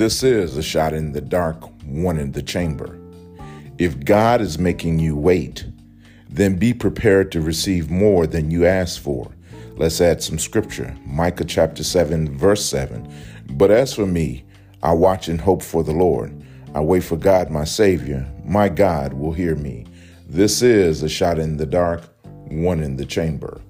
This is a shot in the dark, one in the chamber. If God is making you wait, then be prepared to receive more than you ask for. Let's add some scripture. Micah chapter 7, verse 7. But as for me, I watch and hope for the Lord. I wait for God, my Savior. My God will hear me. This is a shot in the dark, one in the chamber.